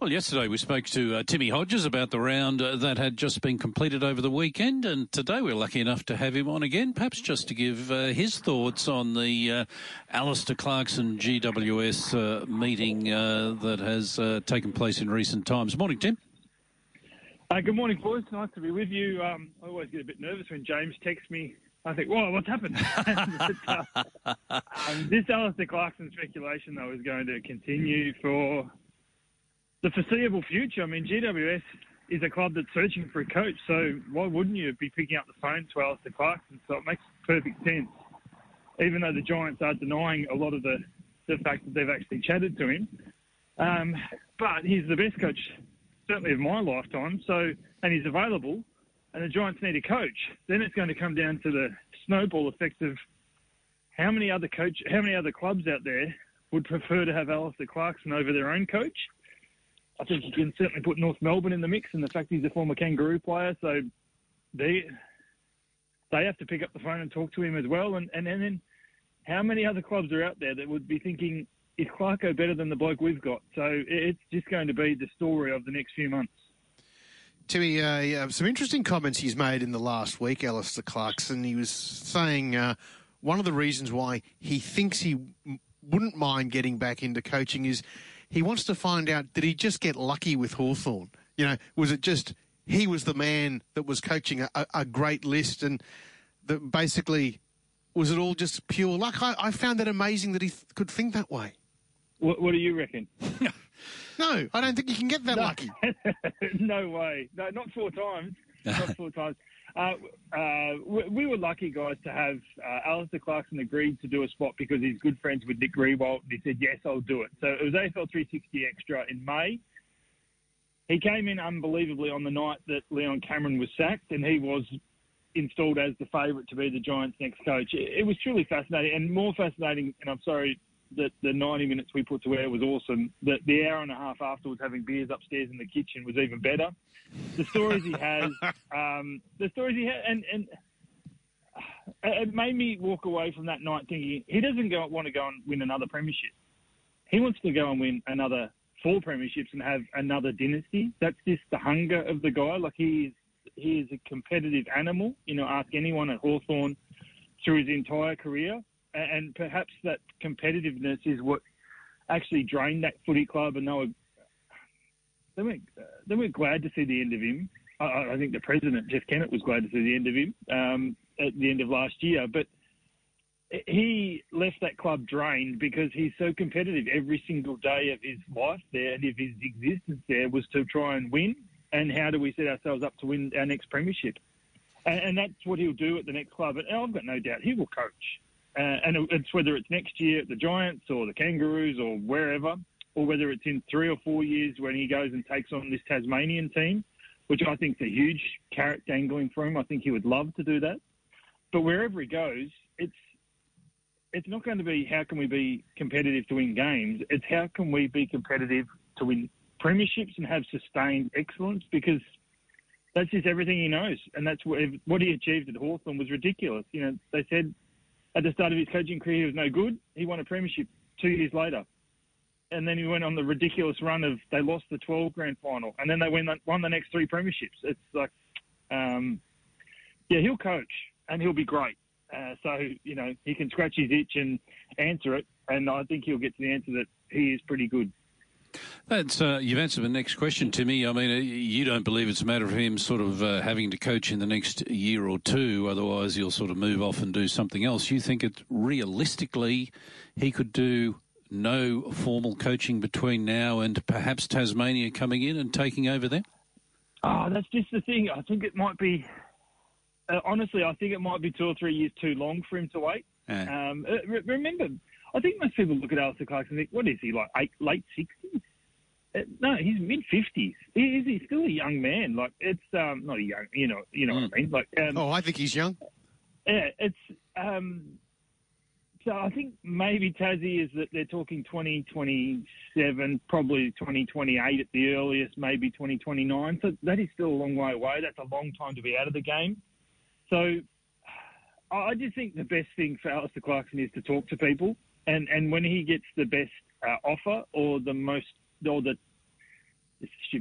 Well, yesterday we spoke to uh, Timmy Hodges about the round uh, that had just been completed over the weekend, and today we're lucky enough to have him on again, perhaps just to give uh, his thoughts on the uh, Alastair Clarkson GWS uh, meeting uh, that has taken place in recent times. Morning, Tim. good morning, boys. Nice to be with you. Um, I always get a bit nervous when James texts me I think, whoa, what's happened? but, uh, um, this Alastair Clarkson speculation, though, is going to continue for the foreseeable future. I mean, GWS is a club that's searching for a coach, so why wouldn't you be picking up the phone to Alastair Clarkson? So it makes perfect sense, even though the Giants are denying a lot of the, the fact that they've actually chatted to him. Um, but he's the best coach, certainly of my lifetime, so and he's available and the Giants need a coach, then it's going to come down to the snowball effect of how many other coach, how many other clubs out there would prefer to have Alastair Clarkson over their own coach. I think you can certainly put North Melbourne in the mix, and the fact he's a former Kangaroo player, so they they have to pick up the phone and talk to him as well. And and, and then how many other clubs are out there that would be thinking is Clarko better than the bloke we've got? So it's just going to be the story of the next few months. Timmy, uh, yeah, some interesting comments he's made in the last week, Alastair Clarkson. He was saying uh, one of the reasons why he thinks he wouldn't mind getting back into coaching is he wants to find out did he just get lucky with Hawthorn? You know, was it just he was the man that was coaching a, a great list and that basically was it all just pure luck? I, I found that amazing that he th- could think that way. What, what do you reckon? No, I don't think you can get that no. lucky. no way. No, not four times. Not four times. Uh, uh, we, were lucky, guys, to have uh, Alastair Clarkson agreed to do a spot because he's good friends with Nick Riewoldt, and he said, yes, I'll do it. So it was AFL 360 Extra in May. He came in unbelievably on the night that Leon Cameron was sacked, and he was installed as the favourite to be the Giants' next coach. It was truly fascinating, and more fascinating, and I'm sorry that the 90 minutes we put to air was awesome. The, the hour and a half afterwards, having beers upstairs in the kitchen was even better. The stories he has, um, the stories he has, and, and it made me walk away from that night thinking he doesn't go, want to go and win another premiership. He wants to go and win another four premierships and have another dynasty. That's just the hunger of the guy. Like he is, he is a competitive animal. You know, ask anyone at Hawthorn through his entire career and perhaps that competitiveness is what actually drained that footy club, and they were they were, they were glad to see the end of him. I, I think the president Jeff Kennett was glad to see the end of him um, at the end of last year, but he left that club drained because he's so competitive. Every single day of his life there and of his existence there was to try and win. And how do we set ourselves up to win our next premiership? And, and that's what he'll do at the next club. And I've got no doubt he will coach. Uh, and it's whether it's next year at the Giants or the Kangaroos or wherever, or whether it's in three or four years when he goes and takes on this Tasmanian team, which I think is a huge carrot dangling for him. I think he would love to do that. But wherever he goes, it's it's not going to be how can we be competitive to win games. It's how can we be competitive to win premierships and have sustained excellence because that's just everything he knows. And that's what, what he achieved at Hawthorn was ridiculous. You know, they said at the start of his coaching career, he was no good. He won a premiership two years later. And then he went on the ridiculous run of they lost the 12 grand final, and then they won, won the next three premierships. It's like, um, yeah, he'll coach and he'll be great. Uh, so you know he can scratch his itch and answer it, and I think he'll get to the answer that he is pretty good. That's uh, you've answered the next question to me. I mean, uh, you don't believe it's a matter of him sort of uh, having to coach in the next year or two, otherwise he'll sort of move off and do something else. You think it realistically he could do no formal coaching between now and perhaps Tasmania coming in and taking over there? Oh, that's just the thing. I think it might be. Uh, honestly, I think it might be two or three years too long for him to wait. Yeah. Um, uh, remember, I think most people look at Alastair Clarkson and think, what is he, like eight, late 60s? Uh, no, he's mid fifties. He, he's still a young man. Like it's um, not a young, you know, you know mm. what I mean. Like um, oh, I think he's young. Yeah, it's um, so I think maybe Tassie is that they're talking 2027, probably 2028 at the earliest, maybe 2029. So that is still a long way away. That's a long time to be out of the game. So I just think the best thing for Alastair Clarkson is to talk to people, and and when he gets the best uh, offer or the most or the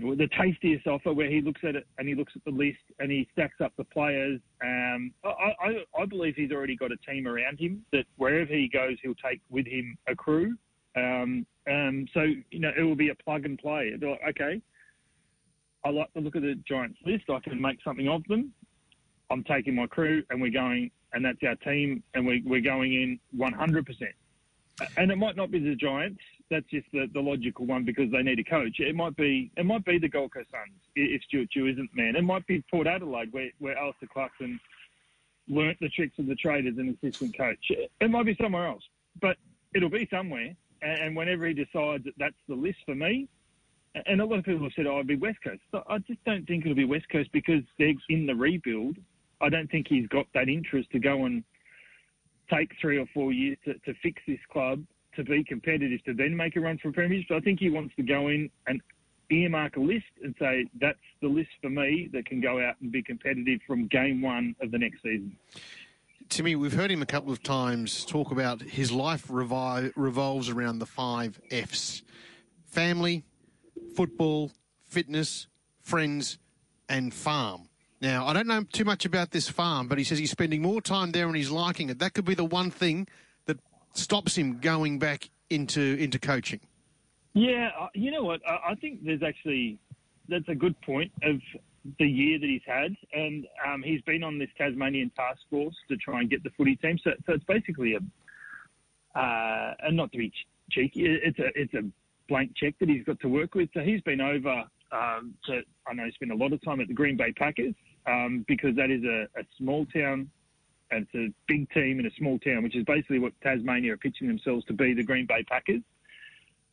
the tastiest offer where he looks at it and he looks at the list and he stacks up the players. Um, I, I, I believe he's already got a team around him that wherever he goes, he'll take with him a crew. Um, um, so you know, it will be a plug and play. Like, okay, I like the look of the Giants list. I can make something of them. I'm taking my crew and we're going, and that's our team, and we, we're going in 100%. And it might not be the Giants. That's just the, the logical one because they need a coach. It might be it might be the Gold Coast Suns if Stuart Dew isn't man. It might be Port Adelaide where where Alastair Clarkson learnt the tricks of the trade as an assistant coach. It might be somewhere else, but it'll be somewhere. And whenever he decides that that's the list for me, and a lot of people have said, "Oh, it'd be West Coast." I just don't think it'll be West Coast because they're in the rebuild. I don't think he's got that interest to go and take three or four years to, to fix this club to be competitive to then make a run for a premiership. I think he wants to go in and earmark a list and say that's the list for me that can go out and be competitive from game one of the next season. Timmy, we've heard him a couple of times talk about his life revi- revolves around the five F's family, football, fitness, friends, and farm. Now, I don't know too much about this farm, but he says he's spending more time there and he's liking it. That could be the one thing that stops him going back into into coaching. Yeah, uh, you know what? I think there's actually that's a good point of the year that he's had, and um, he's been on this Tasmanian task force to try and get the footy team. So, so it's basically a, uh, and not to be cheeky, it's a it's a blank check that he's got to work with. So he's been over um, to I know he spent a lot of time at the Green Bay Packers um, because that is a, a small town and it's a big team in a small town, which is basically what Tasmania are pitching themselves to be the Green Bay Packers.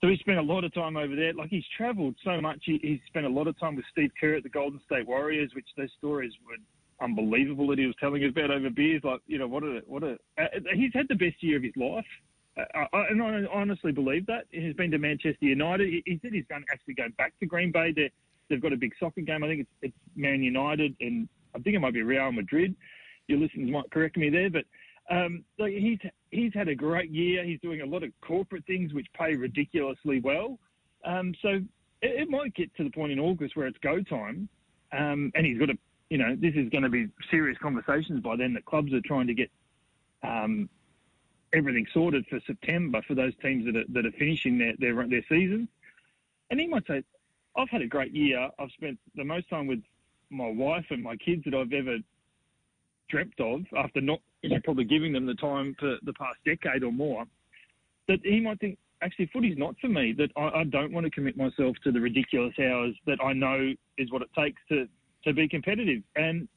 So he spent a lot of time over there. Like he's travelled so much. He, he's spent a lot of time with Steve Kerr at the Golden State Warriors, which those stories were unbelievable that he was telling us about over beers. Like you know, what a what a uh, he's had the best year of his life. Uh, I, and I honestly believe that. He's been to Manchester United. He, he said he's going to actually go back to Green Bay. They're, they've got a big soccer game. I think it's, it's Man United, and I think it might be Real Madrid. Your listeners might correct me there, but um, he's he's had a great year. He's doing a lot of corporate things which pay ridiculously well. Um, so it, it, might get to the point in August where it's go time, um, and he's got to, you know, this is going to be serious conversations by then. That clubs are trying to get um, everything sorted for September for those teams that are, that are finishing their, their their seasons. And he might say, "I've had a great year. I've spent the most time with my wife and my kids that I've ever dreamt of after not you know, probably giving them the time for the past decade or more, that he might think, actually, footy's not for me, that I, I don't want to commit myself to the ridiculous hours that I know is what it takes to, to be competitive. And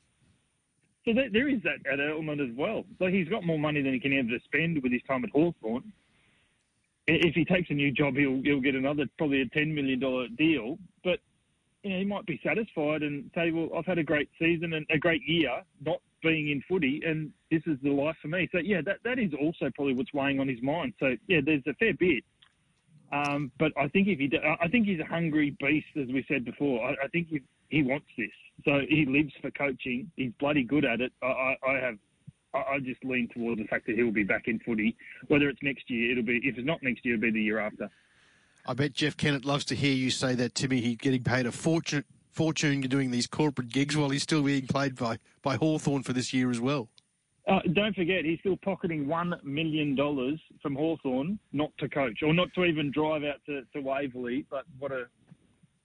so there is that, that element as well. So he's got more money than he can ever spend with his time at Hawthorn. If he takes a new job, he'll, he'll get another, probably a $10 million deal. But you know, he might be satisfied and say, well, I've had a great season and a great year, not being in footy, and this is the life for me. So yeah, that that is also probably what's weighing on his mind. So yeah, there's a fair bit. Um, but I think if he, I think he's a hungry beast, as we said before. I, I think he he wants this. So he lives for coaching. He's bloody good at it. I, I, I have. I just lean towards the fact that he'll be back in footy. Whether it's next year, it'll be. If it's not next year, it'll be the year after. I bet Jeff Kennett loves to hear you say that, Timmy. He's getting paid a fortune fortune doing these corporate gigs while he's still being played by, by Hawthorn for this year as well. Uh, don't forget, he's still pocketing $1 million from Hawthorn not to coach or not to even drive out to, to Waverley. But what a.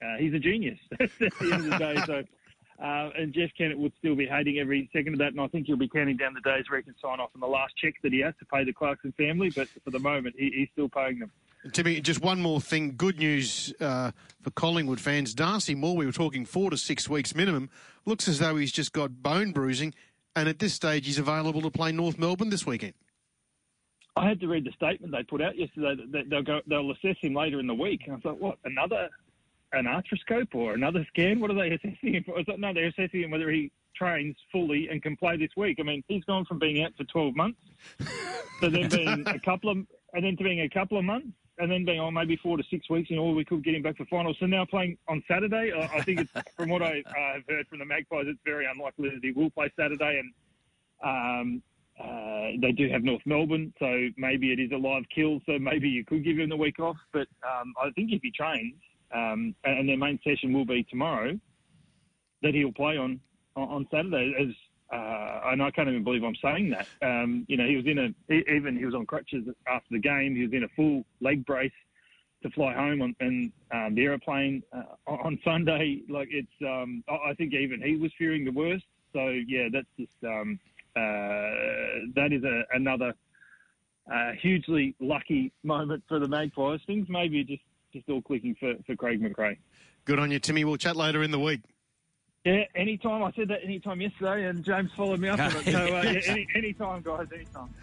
Uh, he's a genius at the end of the day. So. Uh, and Jeff Kennett would still be hating every second of that, and I think he'll be counting down the days where he can sign off on the last cheque that he has to pay the Clarkson family. But for the moment, he, he's still paying them. Timmy, just one more thing. Good news uh, for Collingwood fans. Darcy Moore, we were talking four to six weeks minimum, looks as though he's just got bone bruising, and at this stage he's available to play North Melbourne this weekend. I had to read the statement they put out yesterday that they'll go, they'll assess him later in the week. And I thought, what another an arthroscope or another scan? What are they assessing him for? Thought, no, they're assessing him whether he trains fully and can play this week. I mean, he's gone from being out for 12 months to then being a couple of and then to being a couple of months and then being on oh, maybe four to six weeks, and all we could get him back for finals. So now playing on Saturday, I, think it's, from what I have heard from the Magpies, it's very unlikely that he will play Saturday, and um, uh, they do have North Melbourne, so maybe it is a live kill. So maybe you could give him the week off, but um, I think if he trains, um, and their main session will be tomorrow, that he'll play on on Saturday. As uh, and I can't even believe I'm saying that. Um, you know, he was in a even he was on crutches after the game. He was in a full leg brace to fly home on and um, the aeroplane uh, on Sunday. Like it's, um, I think even he was fearing the worst. So yeah, that's just um, uh, that is a, another uh, hugely lucky moment for the Magpies. Things maybe just just all clicking for, for Craig McRae. Good on you, Timmy. We'll chat later in the week. Yeah, anytime. I said that anytime yesterday, and James followed me up on it. So uh, yeah, any, anytime, guys, anytime.